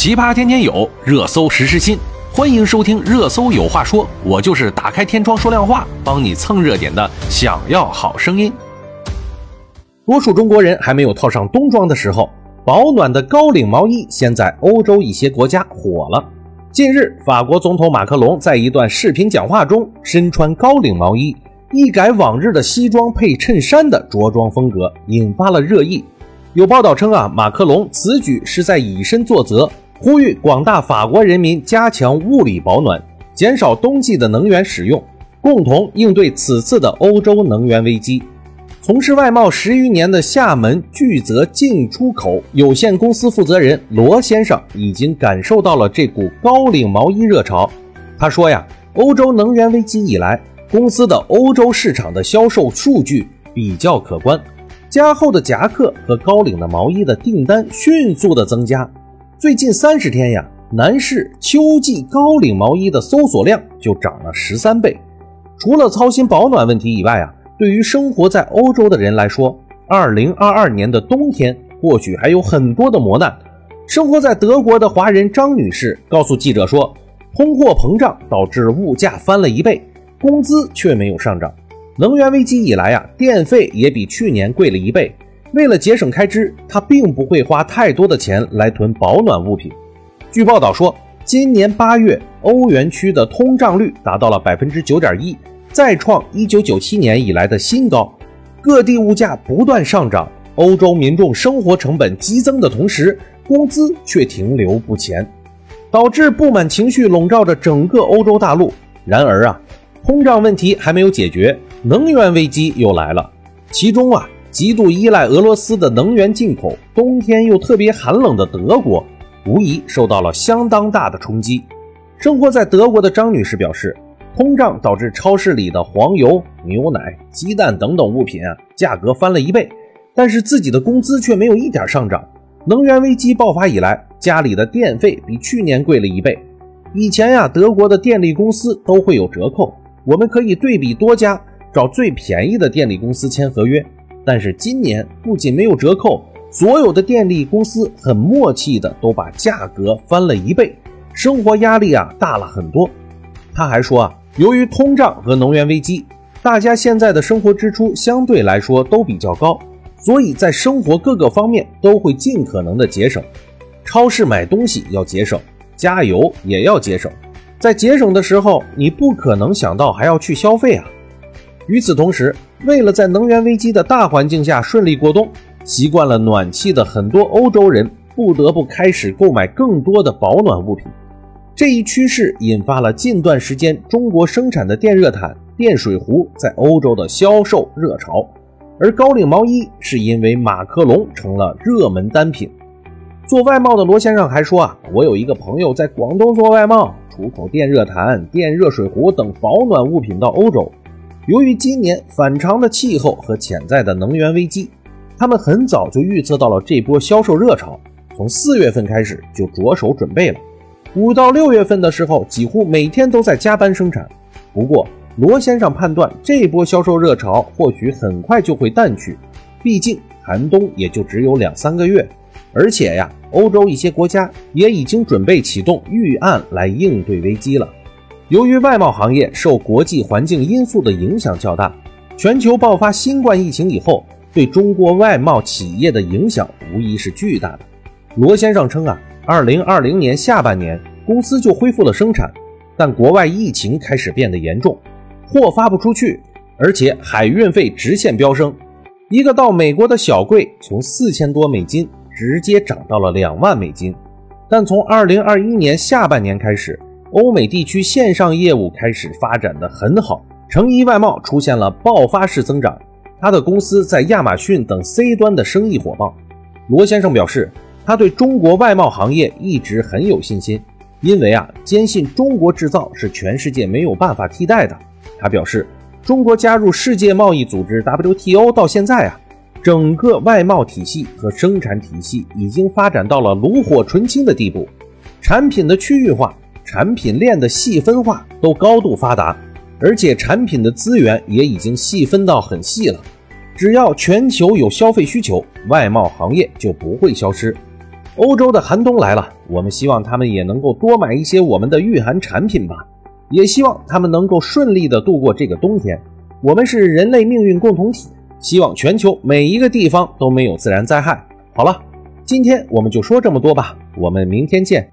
奇葩天天有，热搜时时新。欢迎收听《热搜有话说》，我就是打开天窗说亮话，帮你蹭热点的。想要好声音。多数中国人还没有套上冬装的时候，保暖的高领毛衣先在欧洲一些国家火了。近日，法国总统马克龙在一段视频讲话中身穿高领毛衣，一改往日的西装配衬衫的着装风格，引发了热议。有报道称啊，马克龙此举是在以身作则。呼吁广大法国人民加强物理保暖，减少冬季的能源使用，共同应对此次的欧洲能源危机。从事外贸十余年的厦门巨泽进出口有限公司负责人罗先生已经感受到了这股高领毛衣热潮。他说呀，欧洲能源危机以来，公司的欧洲市场的销售数据比较可观，加厚的夹克和高领的毛衣的订单迅速的增加。最近三十天呀，男士秋季高领毛衣的搜索量就涨了十三倍。除了操心保暖问题以外啊，对于生活在欧洲的人来说，二零二二年的冬天或许还有很多的磨难。生活在德国的华人张女士告诉记者说，通货膨胀导致物价翻了一倍，工资却没有上涨。能源危机以来啊，电费也比去年贵了一倍。为了节省开支，他并不会花太多的钱来囤保暖物品。据报道说，今年八月，欧元区的通胀率达到了百分之九点一，再创一九九七年以来的新高。各地物价不断上涨，欧洲民众生活成本激增的同时，工资却停留不前，导致不满情绪笼罩着整个欧洲大陆。然而啊，通胀问题还没有解决，能源危机又来了。其中啊。极度依赖俄罗斯的能源进口，冬天又特别寒冷的德国，无疑受到了相当大的冲击。生活在德国的张女士表示，通胀导致超市里的黄油、牛奶、鸡蛋等等物品啊价格翻了一倍，但是自己的工资却没有一点上涨。能源危机爆发以来，家里的电费比去年贵了一倍。以前呀，德国的电力公司都会有折扣，我们可以对比多家，找最便宜的电力公司签合约。但是今年不仅没有折扣，所有的电力公司很默契的都把价格翻了一倍，生活压力啊大了很多。他还说啊，由于通胀和能源危机，大家现在的生活支出相对来说都比较高，所以在生活各个方面都会尽可能的节省。超市买东西要节省，加油也要节省。在节省的时候，你不可能想到还要去消费啊。与此同时，为了在能源危机的大环境下顺利过冬，习惯了暖气的很多欧洲人不得不开始购买更多的保暖物品。这一趋势引发了近段时间中国生产的电热毯、电水壶在欧洲的销售热潮，而高领毛衣是因为马克龙成了热门单品。做外贸的罗先生还说啊，我有一个朋友在广东做外贸，出口电热毯、电热水壶等保暖物品到欧洲。由于今年反常的气候和潜在的能源危机，他们很早就预测到了这波销售热潮，从四月份开始就着手准备了。五到六月份的时候，几乎每天都在加班生产。不过，罗先生判断这波销售热潮或许很快就会淡去，毕竟寒冬也就只有两三个月，而且呀，欧洲一些国家也已经准备启动预案来应对危机了。由于外贸行业受国际环境因素的影响较大，全球爆发新冠疫情以后，对中国外贸企业的影响无疑是巨大的。罗先生称啊，二零二零年下半年公司就恢复了生产，但国外疫情开始变得严重，货发不出去，而且海运费直线飙升，一个到美国的小柜从四千多美金直接涨到了两万美金。但从二零二一年下半年开始，欧美地区线上业务开始发展的很好，成衣外贸出现了爆发式增长。他的公司在亚马逊等 C 端的生意火爆。罗先生表示，他对中国外贸行业一直很有信心，因为啊，坚信中国制造是全世界没有办法替代的。他表示，中国加入世界贸易组织 WTO 到现在啊，整个外贸体系和生产体系已经发展到了炉火纯青的地步，产品的区域化。产品链的细分化都高度发达，而且产品的资源也已经细分到很细了。只要全球有消费需求，外贸行业就不会消失。欧洲的寒冬来了，我们希望他们也能够多买一些我们的御寒产品吧，也希望他们能够顺利的度过这个冬天。我们是人类命运共同体，希望全球每一个地方都没有自然灾害。好了，今天我们就说这么多吧，我们明天见。